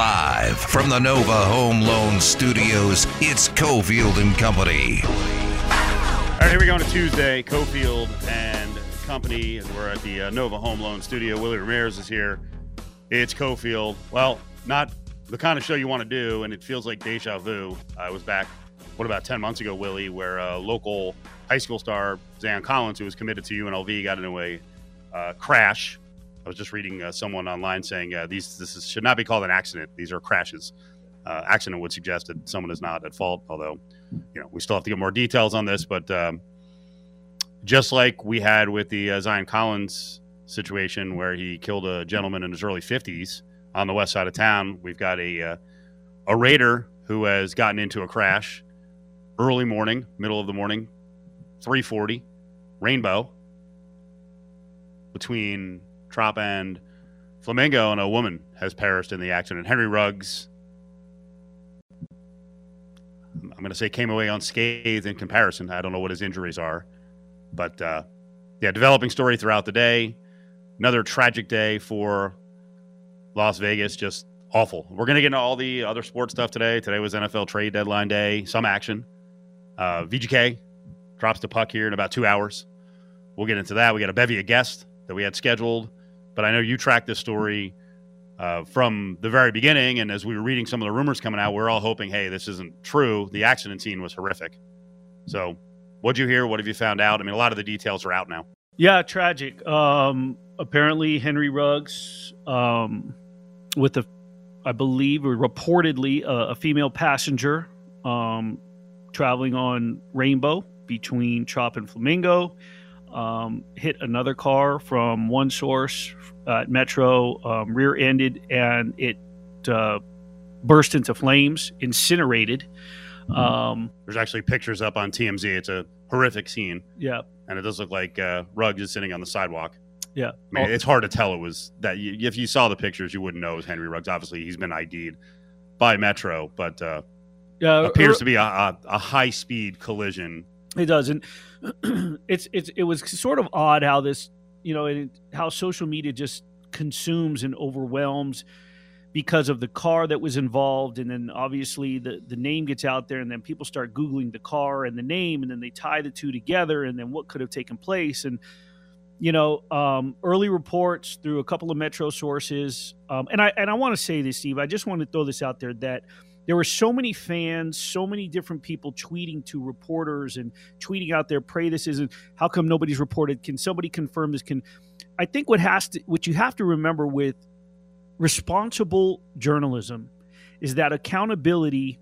Live from the Nova Home Loan Studios, it's Cofield and Company. All right, here we go on a Tuesday. Cofield and Company, we're at the uh, Nova Home Loan Studio. Willie Ramirez is here. It's Cofield. Well, not the kind of show you want to do, and it feels like deja vu. I was back, what about 10 months ago, Willie, where a local high school star, Zaon Collins, who was committed to UNLV, got into a uh, crash. I was just reading uh, someone online saying uh, these this is, should not be called an accident. These are crashes. Uh, accident would suggest that someone is not at fault, although you know we still have to get more details on this. But um, just like we had with the uh, Zaon Collins situation, where he killed a gentleman in his early 50s on the west side of town, we've got a uh, a raider who has gotten into a crash early morning, middle of the morning, 340, Rainbow, between Trop and Flamingo, and a woman has perished in the accident. Henry Ruggs, I'm going to say, came away unscathed in comparison. I don't know what his injuries are, but uh, yeah, developing story throughout the day. Another tragic day for Las Vegas. Just awful. We're going to get into all the other sports stuff today. Today was NFL trade deadline day. Some action. Uh, VGK drops the puck here in about two hours. We'll get into that. We got a bevy of guests that we had scheduled, but I know you tracked this story uh, from the very beginning. And as we were reading some of the rumors coming out, we are all hoping, hey, this isn't true. The accident scene was horrific. So, what'd you hear? What have you found out? I mean, a lot of the details are out now. Yeah, tragic. Um, apparently, Henry Ruggs, um, with a, I believe, or reportedly, a, a female passenger um, traveling on Rainbow between Trop and Flamingo. Um, hit another car from one source at Metro, um, rear ended, and it uh, burst into flames, incinerated. Mm-hmm. Um, There's actually pictures up on TMZ. It's a horrific scene. Yeah. And it does look like uh, Ruggs is sitting on the sidewalk. Yeah. I mean, oh. it's hard to tell it was that. You, if you saw the pictures, you wouldn't know it was Henry Ruggs. Obviously, he's been ID'd by Metro, but uh, yeah, appears er, to be a, a, a high speed collision. It does, and it's it's it was sort of odd how this you know it, how social media just consumes and overwhelms because of the car that was involved and then obviously the, the name gets out there and then people start googling the car and the name and then they tie the two together and then what could have taken place and you know um, early reports through a couple of metro sources um, and i and i want to say this steve i just want to throw this out there that there were so many fans, so many different people tweeting to reporters and tweeting out there, pray this isn't how come nobody's reported? Can somebody confirm this? Can I think what has to what you have to remember with responsible journalism is that accountability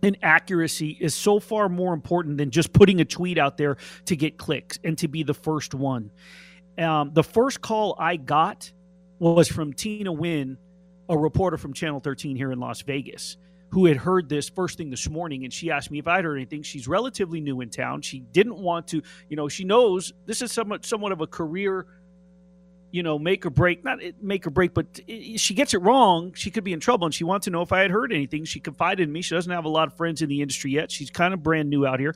and accuracy is so far more important than just putting a tweet out there to get clicks and to be the first one. Um, the first call I got was from Tina Wynn, a reporter from Channel 13 here in Las Vegas who had heard this first thing this morning and she asked me if I'd heard anything. She's relatively new in town. She didn't want to, you know, she knows this is somewhat somewhat of a career, you know, make or break, not make or break, but she gets it wrong, she could be in trouble and she wants to know if I had heard anything. She confided in me. She doesn't have a lot of friends in the industry yet. She's kind of brand new out here.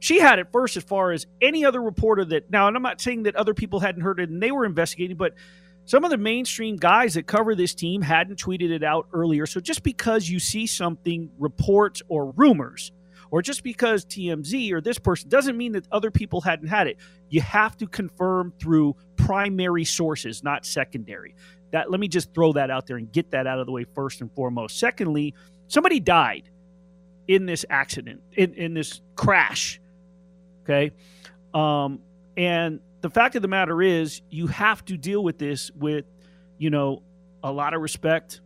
She had it first as far as any other reporter that now, and I'm not saying that other people hadn't heard it and they were investigating, but some of the mainstream guys that cover this team hadn't tweeted it out earlier. So just because you see something, reports or rumors, or just because TMZ or this person doesn't mean that other people hadn't had it. You have to confirm through primary sources, not secondary. That let me just throw that out there and get that out of the way first and foremost. Secondly, somebody died in this accident, in, in this crash. Okay. Um, and the fact of the matter is, you have to deal with this with, you know, a lot of respect.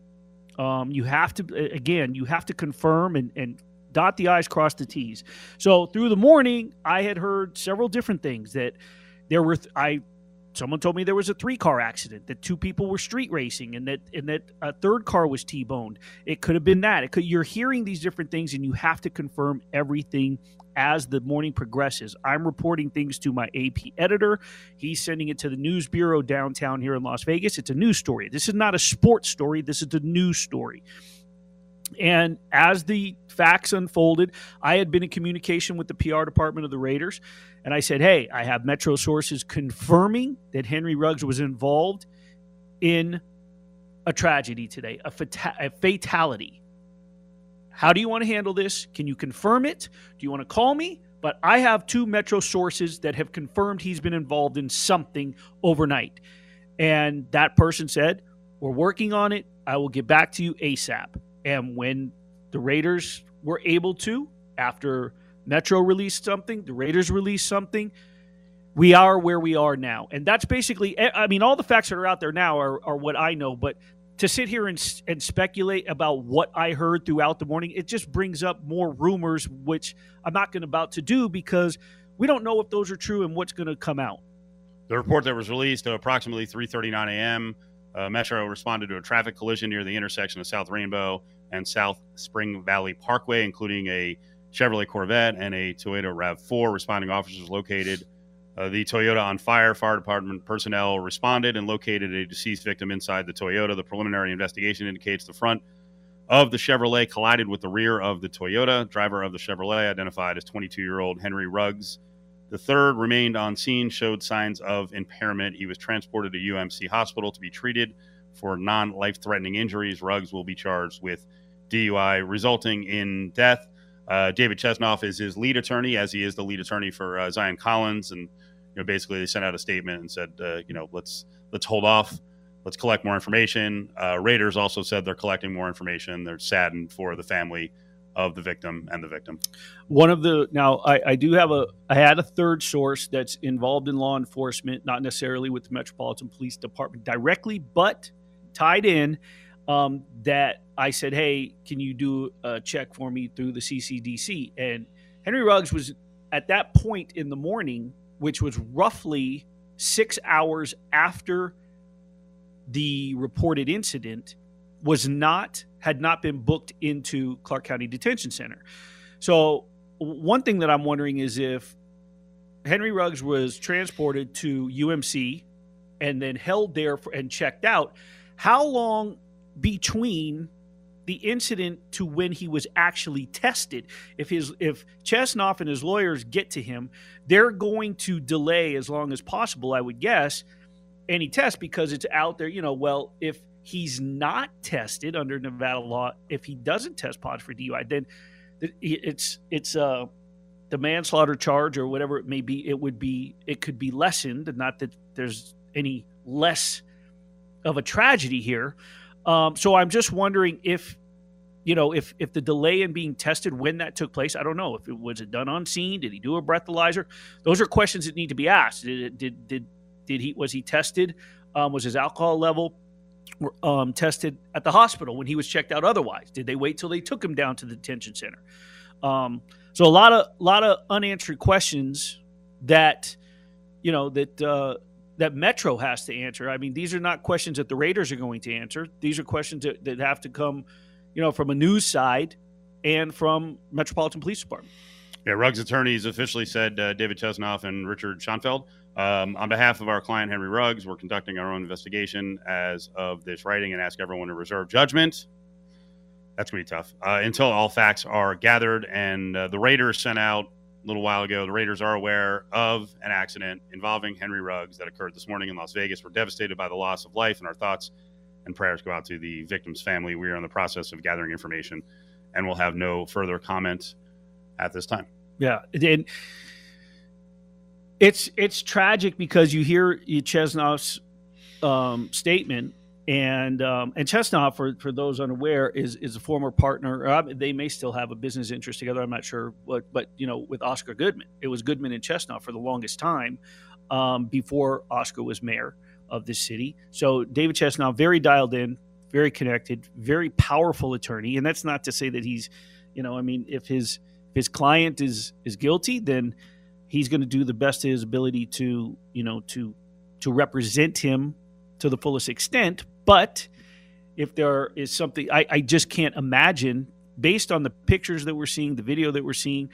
Um, you have to, again, you have to confirm and, and dot the I's, cross the T's. So through the morning, I had heard several different things that there were, th- I, someone told me there was a three car accident, that two people were street racing and that, and that a third car was T-boned. It could have been that. It could, you're hearing these different things and you have to confirm everything as the morning progresses. I'm reporting things to my AP editor. He's sending it to the news bureau downtown here in Las Vegas. It's a news story. This is not a sports story, this is a news story. And as the facts unfolded, I had been in communication with the PR department of the Raiders. And I said, hey, I have Metro sources confirming that Henry Ruggs was involved in a tragedy today, a, fata- a fatality. How do you want to handle this? Can you confirm it? Do you want to call me? But I have two Metro sources that have confirmed he's been involved in something overnight. And that person said, We're working on it. I will get back to you ASAP. And when the Raiders were able to, after Metro released something, the Raiders released something, we are where we are now. And that's basically, I mean, all the facts that are out there now are, are what I know, but to sit here and, and speculate about what I heard throughout the morning, it just brings up more rumors, which I'm not going about to do because we don't know if those are true and what's going to come out. The report that was released at approximately 3:39 a.m. Uh, Metro responded to a traffic collision near the intersection of South Rainbow and South Spring Valley Parkway, including a Chevrolet Corvette and a Toyota RAV4. Responding officers located uh, the Toyota on fire. Fire department personnel responded and located a deceased victim inside the Toyota. The preliminary investigation indicates the front of the Chevrolet collided with the rear of the Toyota. Driver of the Chevrolet, identified as 22 year old Henry Ruggs. The third remained on scene, showed signs of impairment. He was transported to UMC Hospital to be treated for non life threatening injuries. Ruggs will be charged with DUI, resulting in death. Uh, David Chesnoff is his lead attorney, as he is the lead attorney for uh, Zaon Collins, and you know basically they sent out a statement and said, uh, you know, let's let's hold off, let's collect more information. Uh, Raiders also said they're collecting more information. They're saddened for the family of the victim and the victim. One of the now I, I do have a I had a third source that's involved in law enforcement, not necessarily with the Metropolitan Police Department directly, but tied in. Um, that I said, hey, can you do a check for me through the CCDC? And Henry Ruggs was at that point in the morning, which was roughly six hours after the reported incident, was not had not been booked into Clark County Detention Center. So one thing that I'm wondering is if Henry Ruggs was transported to UMC and then held there for, and checked out, how long between the incident to when he was actually tested. If his if Chesnoff and his lawyers get to him, they're going to delay as long as possible, I would guess, any test because it's out there. You know, well, if he's not tested under Nevada law, if he doesn't test positive for DUI, then it's it's uh the manslaughter charge or whatever it may be. It would be it could be lessened, not that there's any less of a tragedy here um, so I'm just wondering if, you know, if if the delay in being tested when that took place, I don't know if it was it done on scene. Did he do a breathalyzer? Those are questions that need to be asked. Did did did, did he was he tested? Um, was his alcohol level um, tested at the hospital when he was checked out? Otherwise, did they wait till they took him down to the detention center? Um, so a lot of lot of unanswered questions that you know that uh, that Metro has to answer. I mean, these are not questions that the Raiders are going to answer. These are questions that, that have to come, you know, from a news side and from Metropolitan Police Department. Yeah, Ruggs attorneys officially said uh, David Chesnoff and Richard Schonfeld. Um, on behalf of our client Henry Ruggs, we're conducting our own investigation as of this writing and ask everyone to reserve judgment. That's going to be tough uh, until all facts are gathered. And uh, the Raiders sent out little while ago, the Raiders are aware of an accident involving Henry Ruggs that occurred this morning in Las Vegas. We're devastated by the loss of life, and our thoughts and prayers go out to the victim's family. We are in the process of gathering information, and we'll have no further comment at this time. Yeah, it's it's tragic because you hear Chesnoff's um, statement and um, and Chesnoff, for for those unaware, is is a former partner. Uh, they may still have a business interest together. I'm not sure what, but you know, with Oscar Goodman, it was Goodman and Chesnoff for the longest time um, before Oscar was mayor of this city. So David Chesnoff, very dialed in, very connected, very powerful attorney. And that's not to say that he's, you know, I mean, if his if his client is is guilty, then he's going to do the best of his ability to, you know, to to represent him to the fullest extent. But if there is something, I, I just can't imagine, based on the pictures that we're seeing, the video that we're seeing,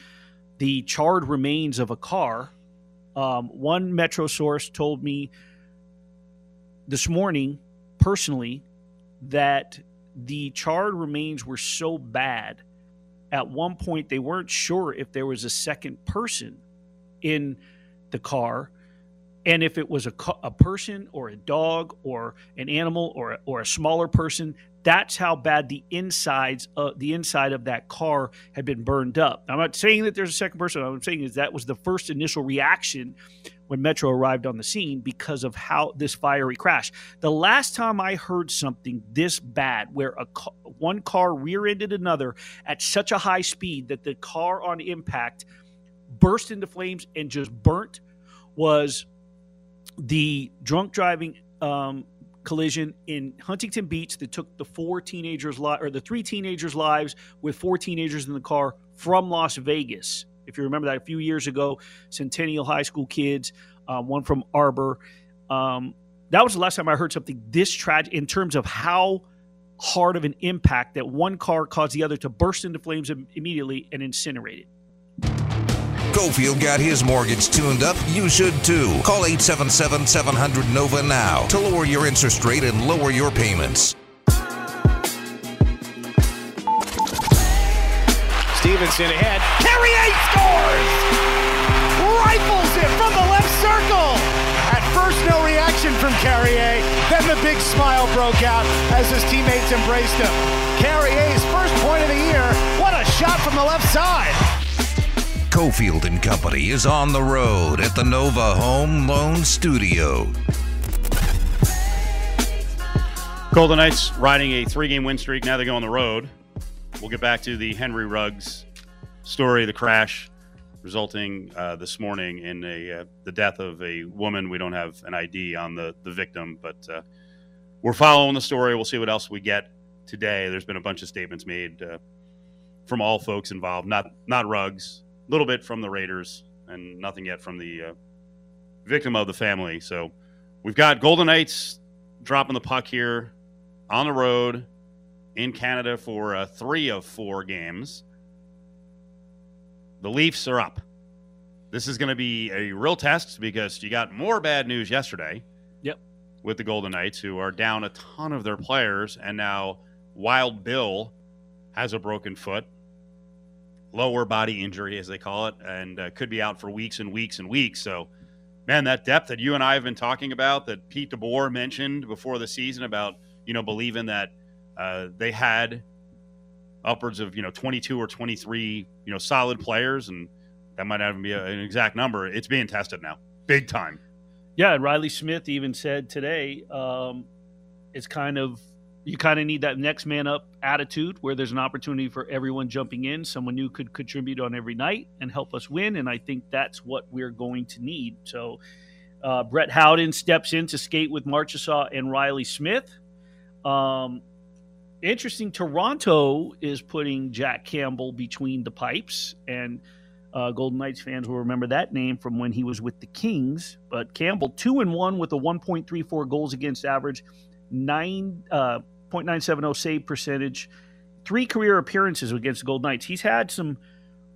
the charred remains of a car. Um, one Metro source told me this morning, personally, that the charred remains were so bad at one point they weren't sure if there was a second person in the car And if it was a, a person or a dog or an animal or, or a smaller person, that's how bad the insides the inside of that car had been burned up. I'm not saying that there's a second person. I'm saying is that was the first initial reaction when Metro arrived on the scene because of how this fiery crash. The last time I heard something this bad, where a one car rear-ended another at such a high speed that the car on impact burst into flames and just burnt, was the drunk driving um, collision in Huntington Beach that took the four teenagers li- or the three teenagers' lives with four teenagers in the car from Las Vegas. If you remember that a few years ago, Centennial High School kids, um, one from Arbor. Um, that was the last time I heard something this tragic in terms of how hard of an impact that one car caused the other to burst into flames immediately and incinerate it. Cofield got his mortgage tuned up. You should too. Call 877 700 NOVA now to lower your interest rate and lower your payments. Stephenson ahead. Carrier scores! Rifles it from the left circle! At first, no reaction from Carrier. Then the big smile broke out as his teammates embraced him. Carrier's first point of the year. What a shot from the left side! Cofield and Company is on the road at the Nova Home Loan Studio. Golden Knights riding a three-game win streak. Now they go on the road. We'll get back to the Henry Ruggs story, the crash resulting uh, this morning in a uh, the death of a woman. We don't have an ID on the the victim, but uh, we're following the story. We'll see what else we get today. There's been a bunch of statements made uh, from all folks involved, not not Ruggs, little bit from the Raiders and nothing yet from the uh, victim of the family. So we've got Golden Knights dropping the puck here on the road in Canada for uh, three of four games. The Leafs are up. This is going to be a real test because you got more bad news yesterday. Yep. With the Golden Knights, who are down a ton of their players, and now Wild Bill has a broken foot lower body injury, as they call it, and uh, could be out for weeks and weeks and weeks. So, man, that depth that you and I have been talking about, that Pete DeBoer mentioned before the season about, you know, believing that uh, they had upwards of, you know, 22 or 23, you know, solid players, and that might not even be a, an exact number. It's being tested now, big time. Yeah, And Riley Smith even said today um, it's kind of you kind of need that next man up attitude where there's an opportunity for everyone jumping in, someone new could contribute on every night and help us win. And I think that's what we're going to need. So uh, Brett Howden steps in to skate with Marchessault and Riley Smith. Um, interesting, Toronto is putting Jack Campbell between the pipes. And uh, Golden Knights fans will remember that name from when he was with the Kings. But Campbell, two and one with a 1.34 goals against average, nine uh, .970 save percentage, three career appearances against the Gold Knights. He's had some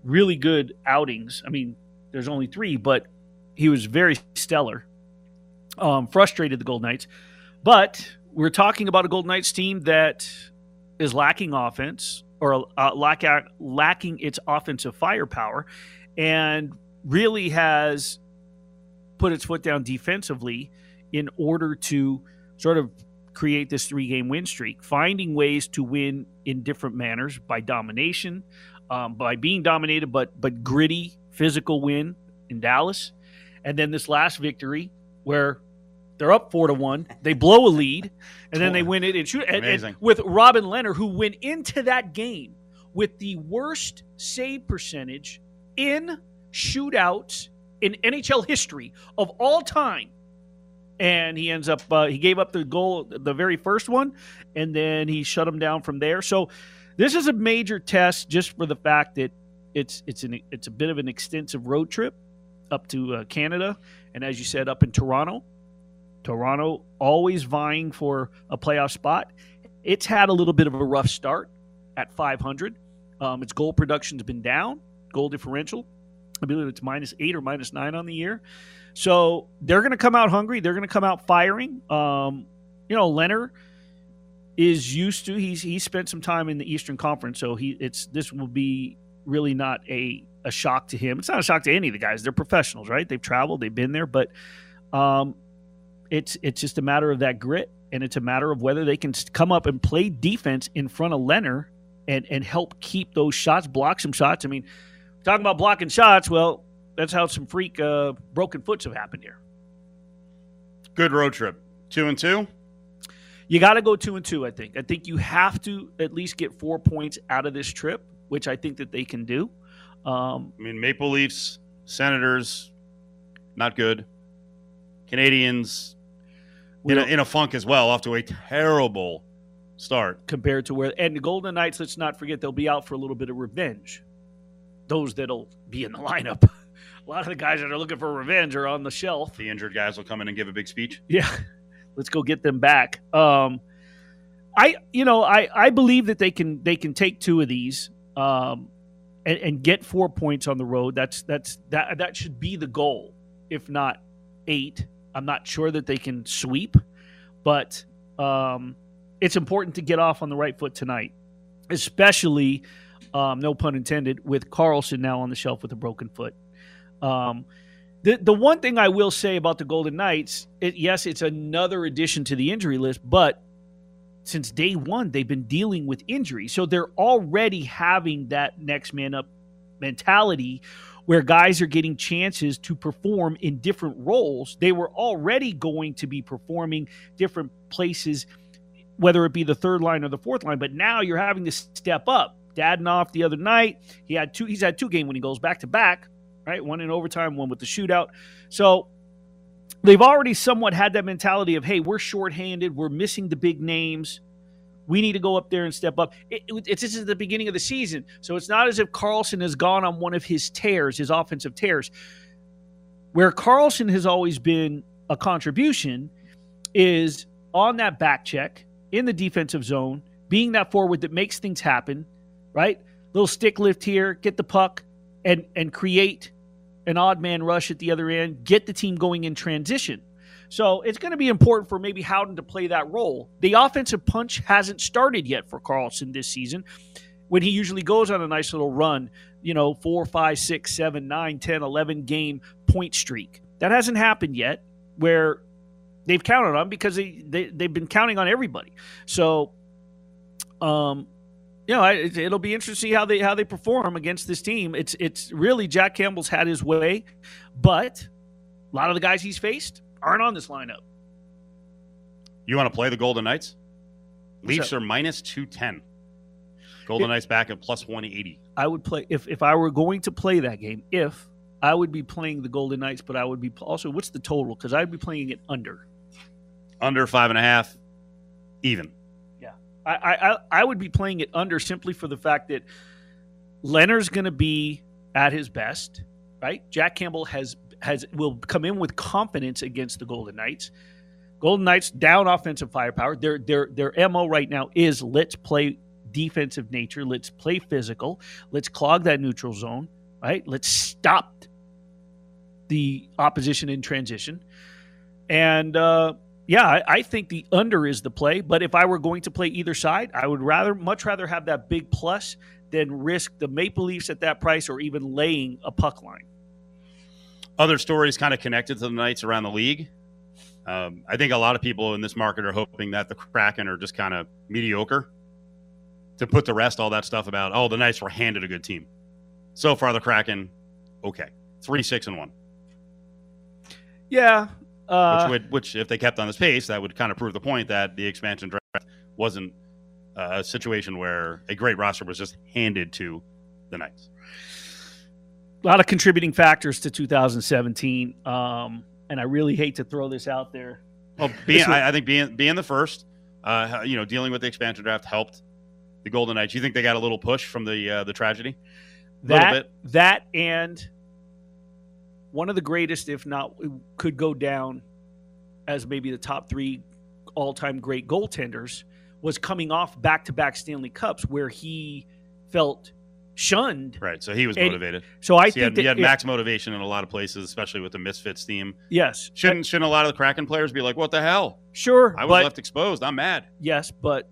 really good outings. I mean, there's only three, but he was very stellar. Um, frustrated the Gold Knights, but we're talking about a Gold Knights team that is lacking offense or uh, lack, lacking its offensive firepower, and really has put its foot down defensively in order to sort of create this three game win streak, finding ways to win in different manners by domination, um, by being dominated, but but gritty physical win in Dallas, and then this last victory where they're up four to one, they blow a lead, and then they win it and shoot and, and with Robin Lehner, who went into that game with the worst save percentage in shootouts in NHL history of all time and he ends up uh, he gave up the goal the very first one and then he shut him down from there. So this is a major test just for the fact that it's it's an it's a bit of an extensive road trip up to uh, Canada and as you said up in Toronto. Toronto always vying for a playoff spot. It's had a little bit of a rough start at 500 um, its goal production's been down goal differential I believe it's minus eight or minus nine on the year so they're going to come out hungry. They're going to come out firing. Um, you know, Lehner is used to. He's he spent some time in the Eastern Conference, so he it's this will be really not a a shock to him. It's not a shock to any of the guys. They're professionals, right? They've traveled, they've been there, but Um, it's it's just a matter of that grit, and it's a matter of whether they can come up and play defense in front of Lehner and and help keep those shots, block some shots. I mean, talking about blocking shots, well, that's how some freak uh, broken foots have happened here. Good road trip. Two and two. You got to go two and two. I think. I think you have to at least get four points out of this trip, which I think that they can do. Um, I mean, Maple Leafs, Senators, not good. Canadiens in a, in a funk as well, off to a terrible start compared to where and the Golden Knights. Let's not forget they'll be out for a little bit of revenge. Those that'll be in the lineup. a lot of the guys that are looking for revenge are on the shelf. The injured guys will come in and give a big speech. Yeah, let's go get them back. Um, I you know I I believe that they can they can take two of these. Um, and, and get four points on the road. That's that's that that should be the goal, if not eight. I'm not sure that they can sweep, but um, it's important to get off on the right foot tonight, especially, um, no pun intended, with Karlsson now on the shelf with a broken foot. Um, the the one thing I will say about the Golden Knights, it, yes, it's another addition to the injury list, but since day one they've been dealing with injury, so they're already having that next man up mentality where guys are getting chances to perform in different roles. They were already going to be performing different places, whether it be the third line or the fourth line, but now you're having to step up. Dadonov the other night, he had two. He's had two game winning goals back to back, right? One in overtime, one with the shootout. So they've already somewhat had that mentality of, hey, we're shorthanded, we're missing the big names. We need to go up there and step up. It, it, it's this is the beginning of the season, so it's not as if Karlsson has gone on one of his tears, his offensive tears. Where Karlsson has always been a contribution is on that back check in the defensive zone, being that forward that makes things happen, right? Little stick lift here, get the puck, and and create an odd man rush at the other end, get the team going in transition. So it's going to be important for maybe Howden to play that role. The offensive punch hasn't started yet for Karlsson this season. When he usually goes on a nice little run, you know, four, five, six, seven, nine, 10, 11 game point streak. That hasn't happened yet where they've counted on because they, they, they've been counting on everybody. So, um, you know, it, it'll be interesting to see how they how they perform against this team. It's it's really Jack Campbell's had his way, but a lot of the guys he's faced aren't on this lineup. You want to play the Golden Knights? Leafs are minus 210. Golden it, Knights back at plus 180. I would play if if I were going to play that game. If I would be playing the Golden Knights, but I would be also what's the total? Because I'd be playing it under. Under five and a half, even. I I I would be playing it under simply for the fact that Leonard's going to be at his best, right? Jack Campbell has has will come in with confidence against the Golden Knights. Golden Knights down offensive firepower. Their their their mo right now is let's play defensive nature. Let's play physical. Let's clog that neutral zone. Right. Let's stop the opposition in transition. And uh, yeah, I, think the under is the play. But if I were going to play either side, I would rather much rather have that big plus than risk the Maple Leafs at that price or even laying a puck line other stories kind of connected to the Knights around the league. Um, I think a lot of people in this market are hoping that the Kraken are just kind of mediocre to put the rest all that stuff about, oh, the Knights were handed a good team. So far, the Kraken, okay, three, six, and one. Yeah. Uh, which would, which if they kept on this pace, that would kind of prove the point that the expansion draft wasn't a situation where a great roster was just handed to the Knights a lot of contributing factors to 2017. Um, and I really hate to throw this out there. Well, being, I, I, think being being the first, uh, you know, dealing with the expansion draft helped the Golden Knights. You think they got a little push from the uh, the tragedy? A that that and one of the greatest, if not, could go down as maybe the top three all time great goaltenders was coming off back to back Stanley Cups where he felt shunned. Right. So he was and motivated. So I so think he had, that, he had max motivation in a lot of places, especially with the Misfits team. Yes. Shouldn't shouldn't a lot of the Kraken players be like, "What the hell? Sure, I was but, left exposed. I'm mad." Yes, but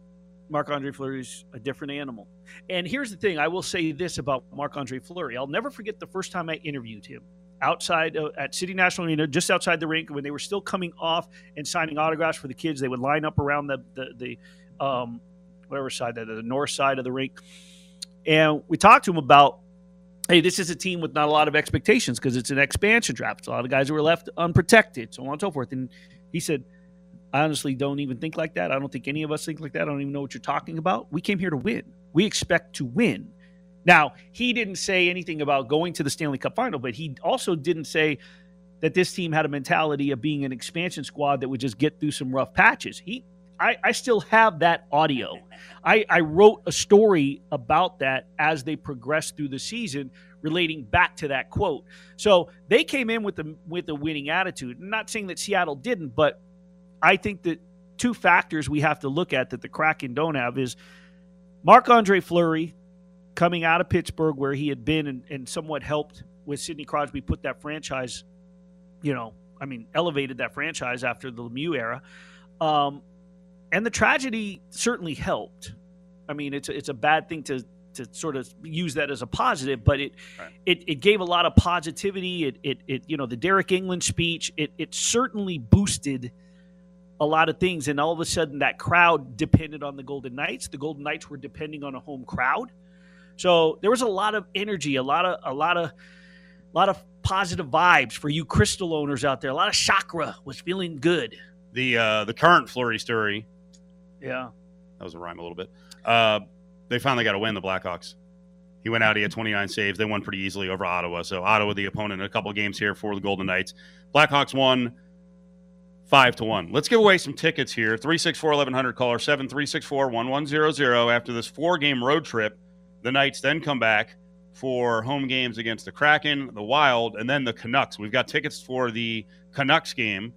Marc Andre Fleury's a different animal. And here's the thing: I will say this about Marc Andre Fleury. I'll never forget the first time I interviewed him. Outside uh, at City National Arena, just outside the rink, when they were still coming off and signing autographs for the kids. They would line up around the the, the um, whatever side, that the north side of the rink, and we talked to him about. Hey, this is a team with not a lot of expectations because it's an expansion draft. It's a lot of guys who were left unprotected, so on and so forth. And he said, I honestly don't even think like that. I don't think any of us think like that. I don't even know what you're talking about. We came here to win. We expect to win. Now, he didn't say anything about going to the Stanley Cup final, but he also didn't say that this team had a mentality of being an expansion squad that would just get through some rough patches. He I, I still have that audio. I, I wrote a story about that as they progressed through the season, relating back to that quote. So they came in with the with a winning attitude. I'm not saying that Seattle didn't, but I think that two factors we have to look at that the Kraken don't have is Marc Andre Fleury coming out of Pittsburgh, where he had been and, and somewhat helped with Sidney Crosby put that franchise, you know, I mean, elevated that franchise after the Lemieux era. Um, and the tragedy certainly helped. I mean, it's a, it's a bad thing to to sort of use that as a positive, but it right. it, it gave a lot of positivity. It, it it you know the Deryk Engelland speech. It it certainly boosted a lot of things, and all of a sudden that crowd depended on the Golden Knights. The Golden Knights were depending on a home crowd. So there was a lot of energy, a lot of a lot of a lot of positive vibes for you crystal owners out there. A lot of chakra was feeling good. The uh, the current Fleury story. Yeah, that was a rhyme a little bit. Uh, they finally got to win the Blackhawks. He went out. He had 29 saves. They won pretty easily over Ottawa. So Ottawa, the opponent, in a couple games here for the Golden Knights. Blackhawks won five to one. Let's give away some tickets here. 364 1100 caller 7364 1100 after this four game road trip the Knights then come back for home games against the Kraken, the Wild, and then the Canucks. We've got tickets for the Canucks game.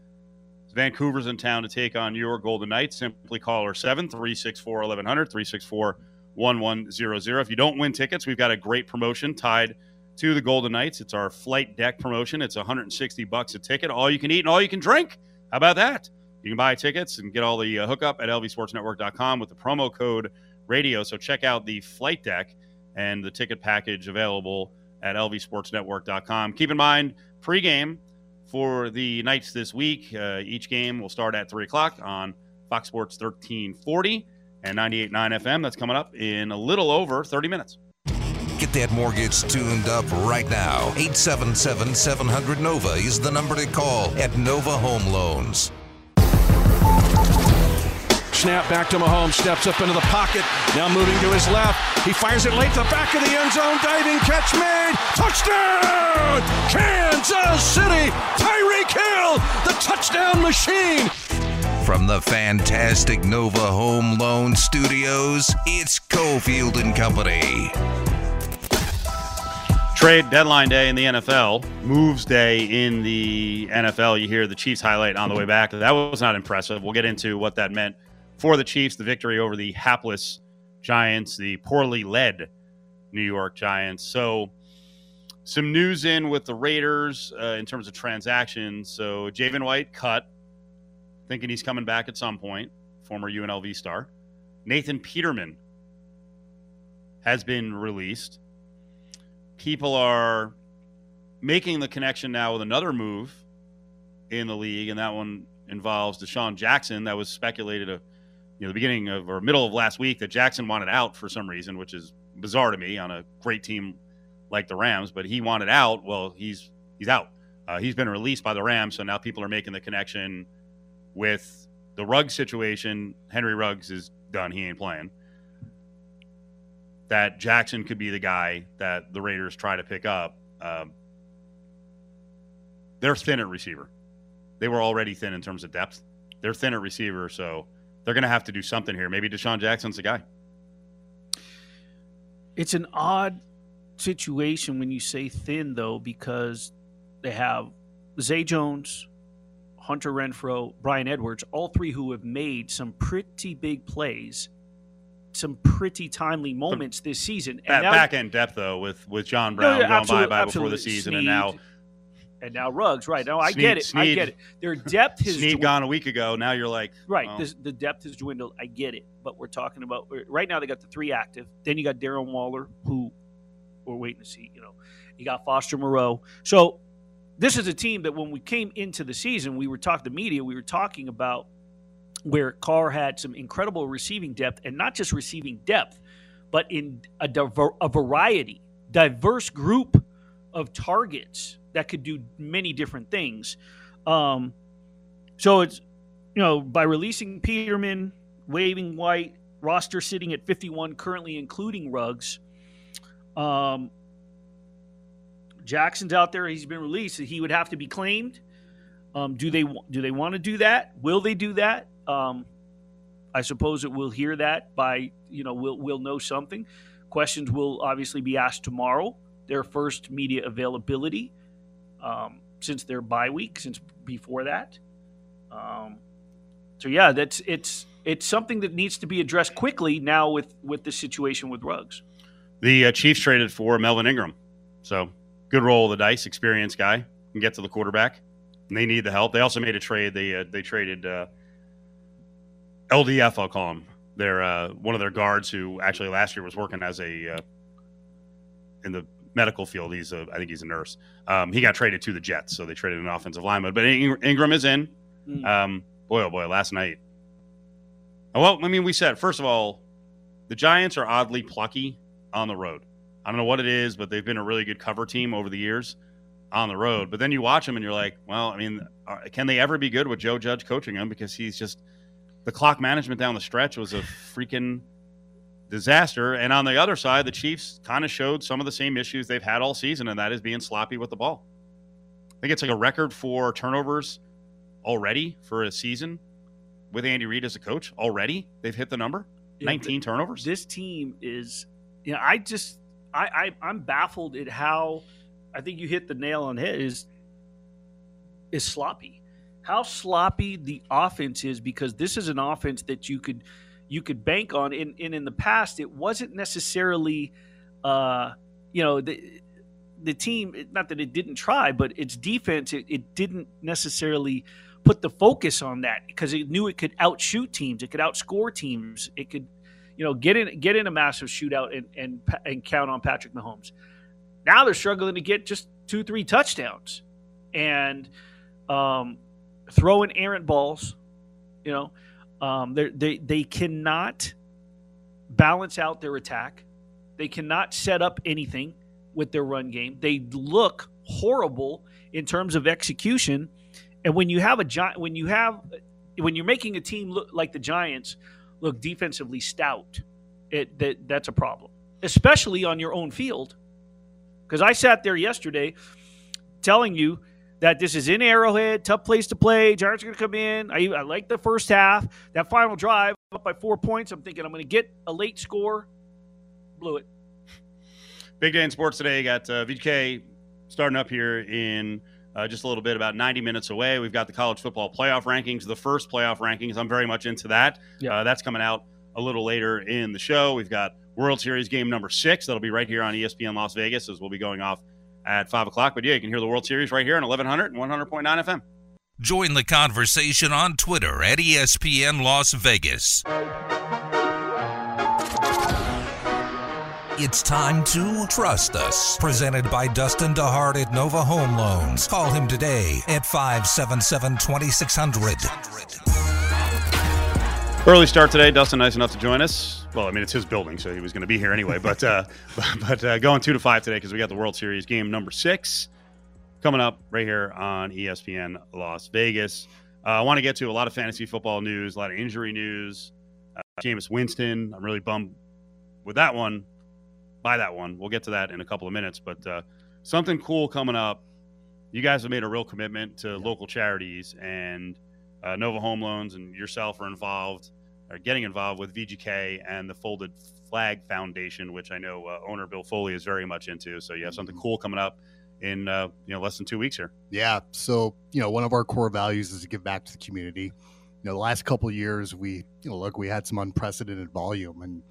Vancouver's in town to take on your Golden Knights. Simply call her 7 364 1100 364 1100. If you don't win tickets, we've got a great promotion tied to the Golden Knights. It's our flight deck promotion. It's 160 bucks a ticket, all you can eat and all you can drink. How about that? You can buy tickets and get all the uh, hookup at lvsportsnetwork.com with the promo code radio. So check out the flight deck and the ticket package available at lvsportsnetwork.com. Keep in mind, pregame for the Knights this week. Uh, each game will start at 3 o'clock on Fox Sports 1340 and 98.9 FM. That's coming up in a little over 30 minutes. Get that mortgage tuned up right now. 877 700 NOVA is the number to call at Nova Home Loans. Snap back to Mahomes, steps up into the pocket, now moving to his left. He fires it late to the back of the end zone, diving catch made. Touchdown! Kansas City! Tyreek Hill, the touchdown machine! From the fantastic Nova Home Loan Studios, it's Cofield and Company. Trade deadline day in the NFL, moves day in the NFL. You hear the Chiefs highlight on the way back. That was not impressive. We'll get into what that meant for the Chiefs, the victory over the hapless Giants, the poorly led New York Giants. So, some news in with the Raiders uh, in terms of transactions. So, Javin White cut, thinking he's coming back at some point, former UNLV star. Nathan Peterman has been released. People are making the connection now with another move in the league, and that one involves DeSean Jackson. That was speculated a you know the beginning of or middle of last week that Jackson wanted out for some reason, which is bizarre to me on a great team like the Rams. But he wanted out. Well, he's he's out. Uh, he's been released by the Rams, so now people are making the connection with the Ruggs situation. Henry Ruggs is done; he ain't playing. That Jackson could be the guy that the Raiders try to pick up. Um, they're thin at receiver. They were already thin in terms of depth. They're thin at receiver, so they're going to have to do something here. Maybe DeSean Jackson's the guy. It's an odd situation when you say thin, though, because they have Zay Jones, Hunter Renfrow, Bryan Edwards, all three who have made some pretty big plays, some pretty timely moments this season. And back, now, back end depth though, with with John Brown no, yeah, going bye bye before the season, Snead, and now and now Ruggs. Right now, I Snead, get it. Snead, I get it. Their depth has Snead gone a week ago. Now you're like right. Oh. This, the depth has dwindled. I get it, but we're talking about right now. They got the three active. Then you got Darren Waller, who we're waiting to see. You know, you got Foster Moreau. So this is a team that when we came into the season, we were talking to media, we were talking about where Carr had some incredible receiving depth, and not just receiving depth, but in a, diver- a variety, diverse group of targets that could do many different things. Um, so it's you know by releasing Peterman, waiving White, roster sitting at 51 currently, including Ruggs. Um, Jackson's out there; he's been released. He would have to be claimed. Um, do they do they want to do that? Will they do that? Um, I suppose that we'll hear that by you know we'll we'll know something. Questions will obviously be asked tomorrow. Their first media availability um, since their bye week, since before that. Um, so yeah, that's it's it's something that needs to be addressed quickly now with with the situation with Ruggs. The uh, Chiefs traded for Melvin Ingram, so good roll of the dice, experienced guy can get to the quarterback. And they need the help. They also made a trade. They uh, they traded uh, LDT. I'll call him. They're uh, one of their guards who actually last year was working as a uh, in the medical field. He's a, I think he's a nurse. Um, he got traded to the Jets, so they traded an offensive lineman. But Ingram is in. Mm. Um, boy, oh boy, last night. Well, I mean, we said first of all, the Giants are oddly plucky on the road. I don't know what it is, but they've been a really good cover team over the years on the road. But then you watch them and you're like, well, I mean, can they ever be good with Joe Judge coaching them? Because he's just the clock management down the stretch was a freaking disaster. And on the other side, the Chiefs kind of showed some of the same issues they've had all season, and that is being sloppy with the ball. I think it's like a record for turnovers already for a season with Andy Reid as a coach. Already, they've hit the number yeah, 19 turnovers. This team is, you know, I just I, I I'm baffled at how I think you hit the nail on the head is is sloppy. How sloppy the offense is because this is an offense that you could you could bank on. In in in the past, it wasn't necessarily, uh, you know, the the team. Not that it didn't try, but its defense it, it didn't necessarily put the focus on that because it knew it could outshoot teams, it could outscore teams, it could you know, get in get in a massive shootout and and and count on Patrick Mahomes. Now they're struggling to get just two, three touchdowns, and um, throwing errant balls. You know, um, they they cannot balance out their attack. They cannot set up anything with their run game. They look horrible in terms of execution. And when you have a giant, when you have when you're making a team look like the Giants look defensively stout, it that that's a problem, especially on your own field. Because I sat there yesterday telling you that this is in Arrowhead, tough place to play. Giants are going to come in. I, I like the first half. That final drive up by four points. I'm thinking I'm going to get a late score. Blew it. Big day in sports today. Got uh, VK starting up here in uh, just a little bit, about 90 minutes away. We've got the college football playoff rankings, the first playoff rankings. I'm very much into that. Uh, that's coming out a little later in the show. We've got World Series game number six. That'll be right here on ESPN Las Vegas as we'll be going off at 5 o'clock. But yeah, you can hear the World Series right here on 1100 and 100.9 FM. Join the conversation on Twitter at ESPN Las Vegas. It's time to trust us. Presented by Dustin DeHart at Nova Home Loans. Call him today at 577 2600. Early start today. Dustin, nice enough to join us. Well, I mean, it's his building, so he was going to be here anyway. But uh, but uh, going two to five today because we got the World Series game number six coming up right here on ESPN Las Vegas. Uh, I want to get to a lot of fantasy football news, a lot of injury news. Uh, Jameis Winston, I'm really bummed with that one buy that one. We'll get to that in a couple of minutes. But uh, something cool coming up. You guys have made a real commitment to yeah. local charities, and uh, Nova Home Loans and yourself are involved, are getting involved with VGK and the Folded Flag Foundation, which I know uh, owner Bill Foley is very much into. So you have something mm-hmm. cool coming up in uh, you know less than two weeks here. Yeah. So you know one of our core values is to give back to the community. You know, the last couple years we you know look we had some unprecedented volume and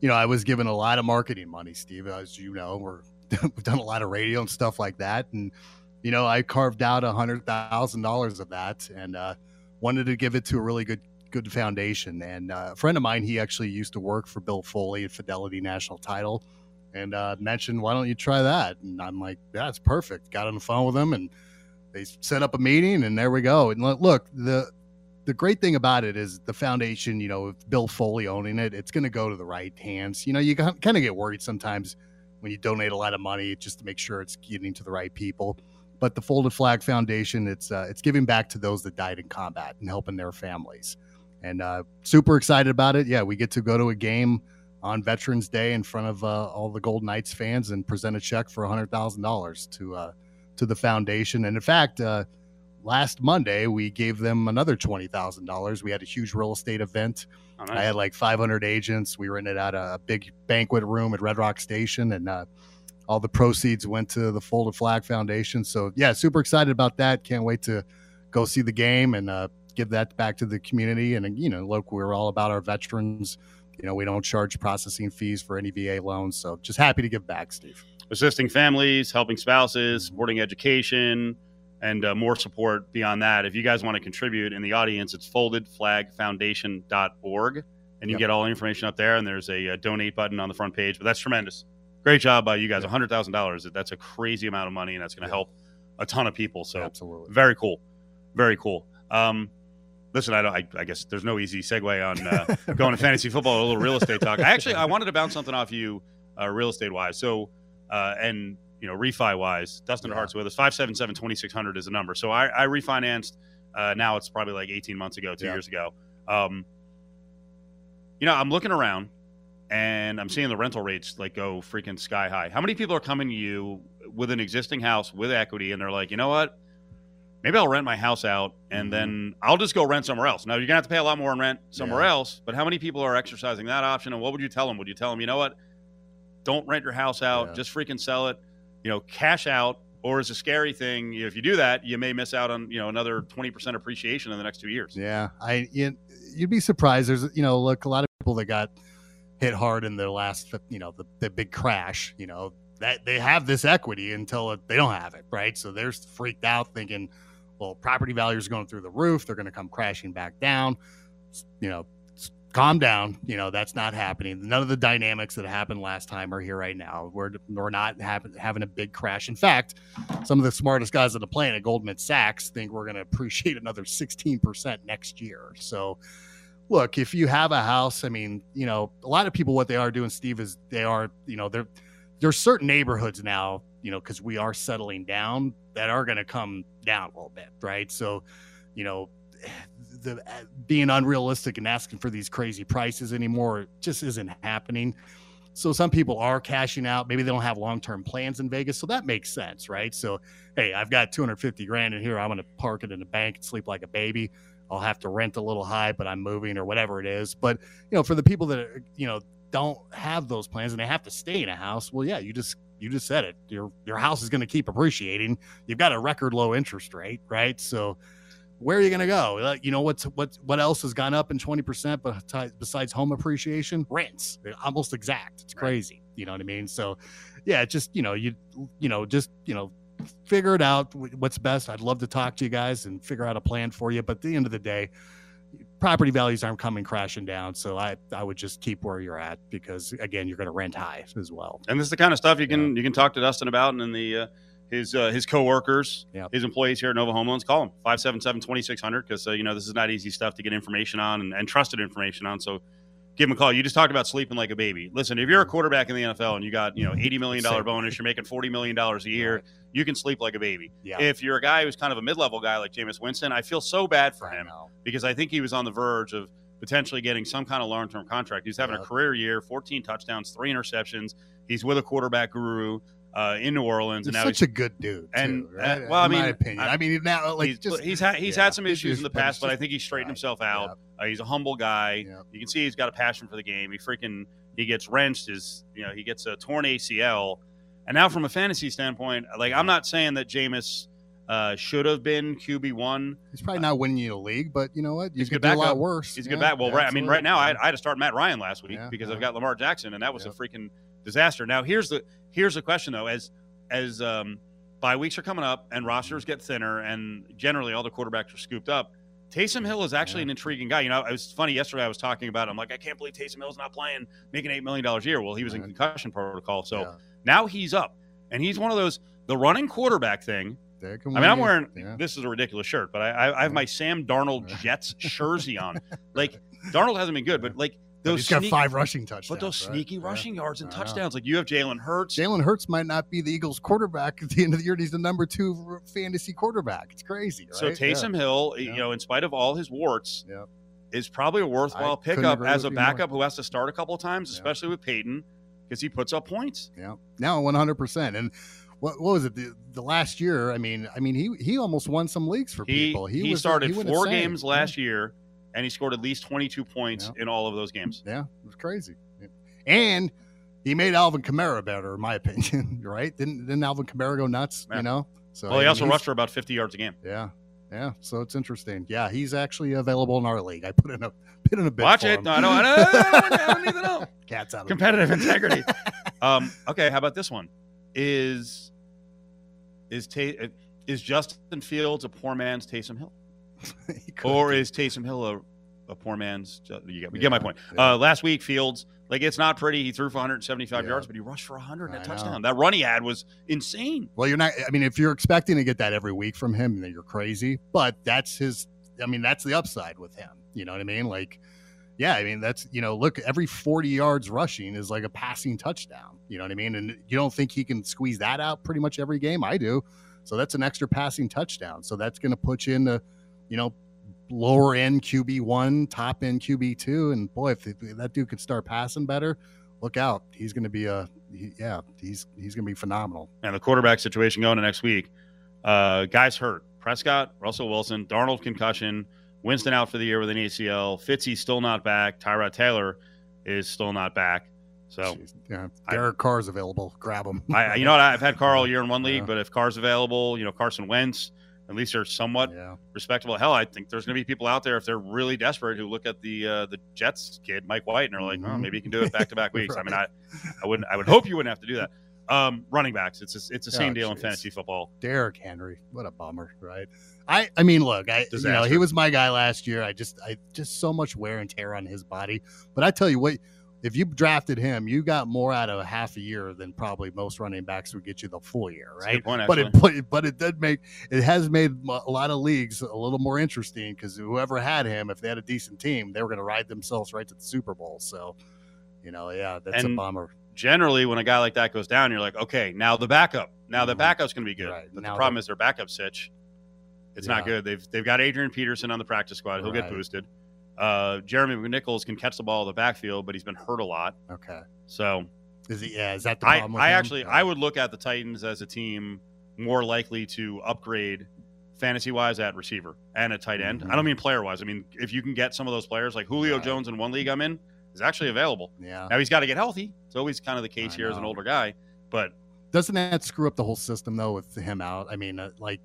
you know, I was given a lot of marketing money, Steve, as you know, we're, we've done a lot of radio and stuff like that. And, you know, I carved out a hundred thousand dollars of that and, uh, wanted to give it to a really good, good foundation. And uh, a friend of mine, he actually used to work for Bill Foley at Fidelity National Title and, uh, mentioned, why don't you try that? And I'm like, yeah, it's perfect. Got on the phone with him and, they set up a meeting, and there we go. And look, the the great thing about it is the foundation. You know, Bill Foley owning it, it's going to go to the right hands. You know, you kind of get worried sometimes when you donate a lot of money just to make sure it's getting to the right people. But the Folded Flag Foundation, it's uh, it's giving back to those that died in combat and helping their families. And uh, super excited about it. Yeah, we get to go to a game on Veterans Day in front of uh, all the Golden Knights fans and present a check for hundred thousand dollars to uh, to the foundation. And in fact, uh, last Monday we gave them another twenty thousand dollars. We had a huge real estate event. Oh, nice. I had like 500 agents. We rented out a big banquet room at Red Rock Station, and uh, all the proceeds went to the Folded Flag Foundation. So yeah, super excited about that. Can't wait to go see the game and uh, give that back to the community. And you know, look, we're all about our veterans. You know, we don't charge processing fees for any VA loans. So just happy to give back, Steve. Assisting families, helping spouses, supporting education, and uh, more support beyond that. If you guys want to contribute in the audience, it's foldedflagfoundation.org. And you yep. get all the information up there, and there's a, a, donate button on the front page. But that's tremendous. Great job by you guys. Yep. $100,000. That's a crazy amount of money, and that's going to help a ton of people. So, absolutely. Very cool. Very cool. Um, listen, I, don't, I, I, guess there's no easy segue on uh, going to fantasy football, a little real estate talk. I actually I wanted to bounce something off you, uh, real estate wise. So, uh, and you know, refi wise, Dustin yeah. Hart's with us. 577 2600 is the number. So I, I refinanced. Uh, now it's probably like 18 months ago, two yeah. years ago. Um, you know, I'm looking around and I'm seeing the rental rates like go freaking sky high. How many people are coming to you with an existing house with equity and they're like, you know what? Maybe I'll rent my house out and mm-hmm. then I'll just go rent somewhere else. Now you're gonna have to pay a lot more in rent somewhere yeah. else, but how many people are exercising that option? And what would you tell them? Would you tell them, you know what? Don't rent your house out, yeah. just freaking sell it, you know, cash out. Or is a scary thing. If you do that, you may miss out on you know another twenty percent appreciation in the next two years. Yeah, I you'd be surprised. There's you know look a lot of people that got hit hard in the last you know the, the big crash. You know that they have this equity until they don't have it, right? So they're freaked out thinking, well, property values are going through the roof. They're going to come crashing back down. You know, calm down. You know, that's not happening. None of the dynamics that happened last time are here right now. We're, we're not having, a big crash. In fact, some of the smartest guys on the planet, Goldman Sachs, think we're going to appreciate another 16% next year. So, look, if you have a house, I mean, you know, a lot of people, what they are doing, Steve, is they are, you know, they're, there's certain neighborhoods now, you know, because we are settling down that are going to come down a little bit, right? So, you know, the eh, being unrealistic and asking for these crazy prices anymore just isn't happening. So some people are cashing out. Maybe they don't have long-term plans in Vegas, so that makes sense, right? So, hey, I've got 250 grand in here. I'm going to park it in the bank and sleep like a baby. I'll have to rent a little high, but I'm moving or whatever it is. But you know, for the people that are, you know don't have those plans and they have to stay in a house, well, yeah, you just you just said it. Your your house is going to keep appreciating. You've got a record low interest rate, right? So where are you going to go? You know what's what what else has gone up in twenty percent besides home appreciation? Rents, almost exact. It's crazy. Right. You know what I mean? So yeah, just you know you you know just you know figure it out what's best. I'd love to talk to you guys and figure out a plan for you. But at the end of the day, property values aren't coming crashing down. So I, I would just keep where you're at because again, you're going to rent high as well. And this is the kind of stuff you can, yeah. you can talk to Dustin about and then the, uh, his, uh, his coworkers, yep. his employees here at Nova Home Loans, call him 577-2600. Cause uh, you know, this is not easy stuff to get information on and, and trusted information on. So give him a call. You just talked about sleeping like a baby. Listen, if you're a quarterback in the NFL and you got, you know, $80 million bonus, you're making $40 million a year, you can sleep like a baby. Yeah. If you're a guy who's kind of a mid-level guy like Jameis Winston, I feel so bad for him because I think he was on the verge of potentially getting some kind of long-term contract. He's having a career year, 14 touchdowns, three interceptions. He's with a quarterback guru uh, in New Orleans. He's and now such he's, a good dude. And too, right? uh, well, I mean, my opinion, I, I mean, now like he's, just, he's had he's yeah, had some issues in the past, but, but I think he's straightened right, himself out. Yeah. Uh, he's a humble guy. Yeah. You can see he's got a passion for the game. He freaking he gets wrenched. His you know he gets a torn ACL, and now from a fantasy standpoint, like I'm not saying that Jameis. Uh, should have been QB one. He's probably not winning you a league, but you know what? You he's could do a lot worse. He's yeah, good back. Well, right, I mean, right now I, I, had to start Matt Ryan last week because. I've got Lamar Jackson, and that was a freaking disaster. Now here's the here's the question though: as as um, bye weeks are coming up and rosters get thinner, and generally all the quarterbacks are scooped up. Taysom Hill is actually yeah. an intriguing guy. You know, it was funny yesterday. I was talking about. It. I'm like, I can't believe Taysom Hill's not playing, making eight million dollars a year. Well, he was in concussion protocol, so yeah. now he's up, and he's one of those. The running quarterback thing I mean, I'm wearing yeah. this is a ridiculous shirt, but I, I, I have my Sam Darnold Jets jersey on. Like Darnold hasn't been good, but like those he's got five rushing touchdowns. but those right? sneaky Yeah. rushing yards and I know. touchdowns. Like you have Jalen Hurts. Jalen Hurts might not be the Eagles quarterback at the end of the year. and He's the number two fantasy quarterback. It's crazy. Right? So Taysom Hill, you know, in spite of all his warts, Yeah. is probably a worthwhile I pickup as a with you more. backup who has to start a couple of times, Yeah. especially with Payton, because he puts up points. Yeah. Now 100%. And what, what was it? The, the last year, I mean, I mean, he he almost won some leagues for He people. he, was, started he went four insane. games last year, and he scored at least 22 points in all of those games. Yeah, it was crazy. And he made Alvin Kamara better, in my opinion. Right? Didn't didn't Alvin Kamara go nuts? Yeah. You know. So Well, he also rushed for about 50 yards a game. Yeah, yeah. So it's interesting. Yeah, he's actually available in our league. I put in a put in a bid. Watch it. No, I don't, I don't, I don't, I don't need to know. Cat's out of Competitive integrity. Um, okay, how about this one? Is is Ta- is Justin Fields a poor man's Taysom Hill, or is Taysom Hill a, a poor man's? You get, you get my point. yeah. Uh, last week, Fields like it's not pretty. He threw for 175 Yeah. yards, but he rushed for 100 and a I know. touchdown. That run he had was insane. Well, you're not. I mean, if you're expecting to get that every week from him, then you're crazy. But that's his. I mean, that's the upside with him. You know what I mean? Like, yeah. I mean, that's you know, look, every 40 yards rushing is like a passing touchdown. You know what I mean? And you don't think he can squeeze that out pretty much every game? I do. So that's an extra passing touchdown. So that's going to put you in the, you know, lower end QB one, top end QB two, and boy, if that dude could start passing better, look out. He's going to be a, he, yeah, he's he's going to be phenomenal. And the quarterback situation going to next week. Uh, guys hurt. Prescott, Russell Wilson, Darnold concussion, Winston out for the year with an ACL. Fitzy still not back. Tyrod Taylor is still not back. So Jeez, yeah, I- Derek Carr's available. Grab him. I, you know what? I've had Carr all year in one league, Yeah. but if Carr's available, you know Carson Wentz, at least they're somewhat yeah, respectable. Hell, I think there's going to be people out there if they're really desperate who look at the uh, the Jets kid Mike White and are like, oh, Mhm. maybe he can do it back to back weeks. I mean, I, I wouldn't, I would hope you wouldn't have to do that. Um, running backs, it's a, it's the same Oh, deal in fantasy football. Derrick Henry. What a bummer, right? I I mean, look, I you know he was my guy last year. I just I just so much wear and tear on his body. But I tell you what, if you drafted him, you got more out of half a year than probably most running backs would get you the full year, right? point, but it but, it did make it has made a lot of leagues a little more interesting because whoever had him, if they had a decent team, they were going to ride themselves right to the Super Bowl. So, you know, yeah, that's And a bummer. generally when a guy like that goes down, you're like, okay, now the backup. Now the Mhm. backup's going to be good. Right. But Now the problem is their backup sitch. It's not good. They've they've got Adrian Peterson on the practice squad. He'll get boosted. Uh, Jeremy McNichols can catch the ball in the backfield, but he's been hurt a lot. Okay, So is he? Yeah, is that the I, problem? with I him? actually. I would look at the Titans as a team more likely to upgrade fantasy wise at receiver and at tight end. I Mhm. don't mean player wise. I mean if you can get some of those players like Julio. Jones in one league I'm in is actually available. Yeah. Now he's got to get healthy. It's always kind of the case I here as an older guy, but doesn't that screw up the whole system though with him out i mean uh, like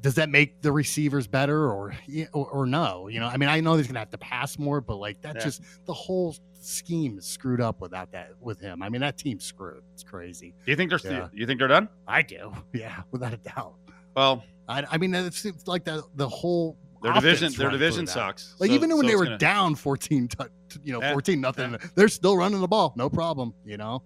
does that make the receivers better or, or or no you know i mean i know he's gonna have to pass more but like that's Yeah. just the whole scheme is screwed up without that with him i mean that team's screwed it's crazy do you think they're Yeah. you think they're done? i do yeah without a doubt Well, i, I mean it's, it's like the the whole their division their division sucks. like So- even when so they were gonna- down 14 to, you know 14 nothing they're still running the ball no problem you know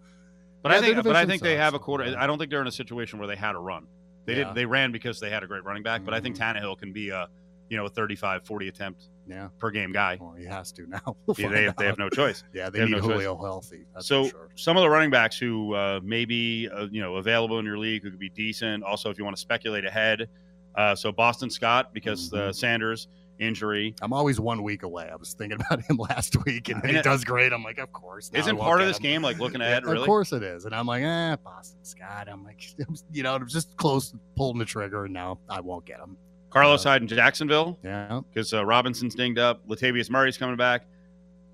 But Yeah, I think, but I think they have a quarter. I don't think they're in a situation where they had a run. They Yeah. did. They ran because they had a great running back. But I think Mhm. Tannehill can be a, you know, a 35, 40 attempt yeah per game guy. well he has to now We'll Yeah, they, have, they have no choice. Yeah, they, They need no choice. Julio healthy. That's so for sure. some of the running backs who uh, may be, uh, you know, available in your league who could be decent. Also, if you want to speculate ahead, uh, so Boston Scott because the Mhm. Sanders injury I'm always one week away. I was thinking about him last week, and And he it- does great. I'm like, of course. isn't part of this him. game like looking Yeah, ahead. Really, Of course it is. And I'm like, eh, Boston Scott. I'm like, you know, I'm just close to pulling the trigger, and now I won't get him. Carlos Uh, Hyde in Jacksonville Yeah. because uh, Robinson's dinged up. Latavius Murray's coming back.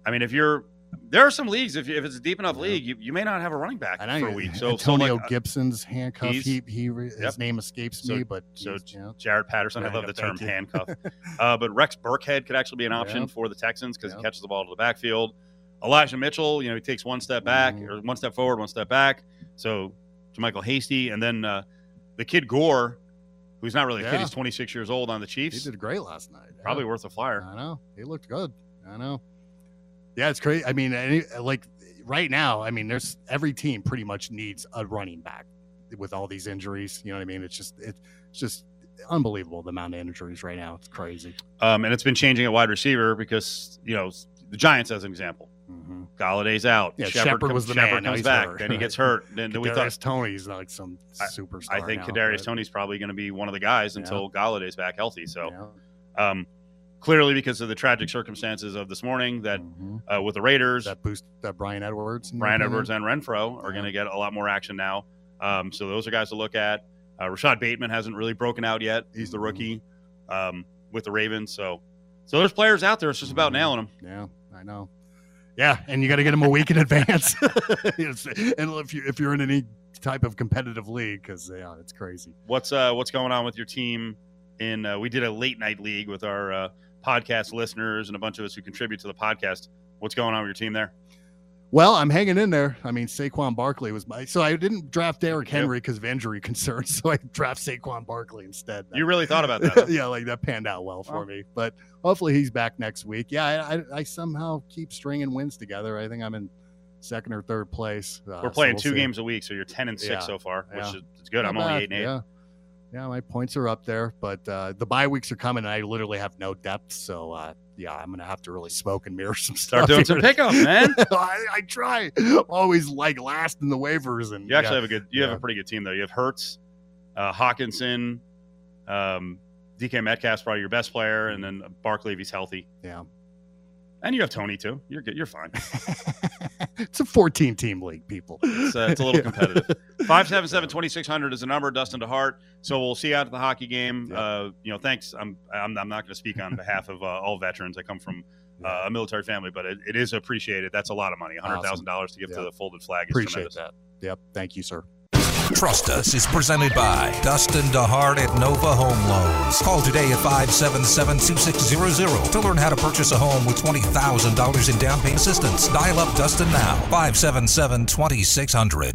I mean, if you're there are some leagues if, if it's a deep enough Yeah. league, you, you may not have a running back for a week. So, so Antonio like, uh, Gibson's handcuff. He, he, re- Yep. his name escapes So- me, but so he's, you know, Jaret Patterson. I love the term you. handcuff. uh, but Rex Burkhead could actually be an option Yep. for the Texans because Yep. he catches the ball to the backfield. Elijah Mitchell, you know, he takes one step back Mhm. or one step forward, one step back. So to Jamycal Hasty, and then uh, the kid Gore, who's not really a kid, he's 26 years old on the Chiefs. he did great last night. Yeah. Probably worth a flyer. I know. He looked good. I know. Yeah, it's crazy. I mean, any, like right now, I mean, there's every team pretty much needs a running back. with all these injuries. You know what I mean? It's just it's just unbelievable the amount of injuries right now. It's crazy. Um, and it's been changing at wide receiver because you know the Giants, as an example, Mm-hmm. Golladay's out. Yeah, Shepard Shepard was the Shepard man. Comes back, hurt. then he gets hurt. Then, then we thought Toney's like some I- superstar. I think now, Kadarius Toney's probably going to be one of the guys Yeah. until Golladay's back healthy. So yeah. um, clearly, because of the tragic circumstances of this morning, that Mhm. uh, with the Raiders, that boost that Bryan Edwards, Bryan opinion? Edwards and Renfrow are Yeah. going to get a lot more action now. Um, so those are guys to look at. Uh, Rashod Bateman hasn't really broken out yet. He's the Mhm. rookie um, with the Ravens. So so there's players out there. It's just about Mhm. nailing them. Yeah, I know. Yeah, and you got to get them a week in advance. And if you if you're in any type of competitive league, because yeah, it's crazy. What's uh what's going on with your team? In uh, we did a late night league with our uh, podcast listeners and a bunch of us who contribute to the podcast. What's going on with your team there? Well, I'm hanging in there. I mean, Saquon Barkley was my so I didn't draft Derrick Henry because of injury concerns, so I draft Saquon Barkley instead. You really thought about that? huh? yeah, like that panned out well for me. But hopefully he's back next week. Yeah, I, I, I somehow keep stringing wins together. I think I'm in second or third place. Uh, We're so playing we'll two see. games a week, so you're ten and six Yeah, so far, which yeah. is it's good. I'm Not only eight and eight. Yeah. Yeah, my points are up there, but uh, the bye weeks are coming, and I literally have no depth. So, uh, yeah, I'm gonna have to really smoke and mirror some Start stuff. doing some here. pickups, man. I, I try. Always like last in the waivers, and You actually yeah, have a good. You have a pretty good team though. You have Hurts, uh, Hockenson, um, DK Metcalf's probably your best player, and then Barkley if he's healthy, yeah. And you have Toney too. You're good. You're fine. it's a 14 team league, people. It's, uh, it's a little competitive. 577 2600 is the number, Dustin DeHart. So we'll see you out at the hockey game. Yeah. Uh, you know, thanks. I'm, I'm, I'm not going to speak on behalf of uh, all veterans. I come from uh, a military family, but it, it is appreciated. That's a lot of money $100,000 to give to the folded flag. Is Appreciate tremendous. that. Yep. Thank you, sir. Trust Us is presented by Dustin DeHart at Nova Home Loans. Call today at 577-2600 to learn how to purchase a home with $20,000 in down payment assistance. Dial up Dustin now, 577-2600.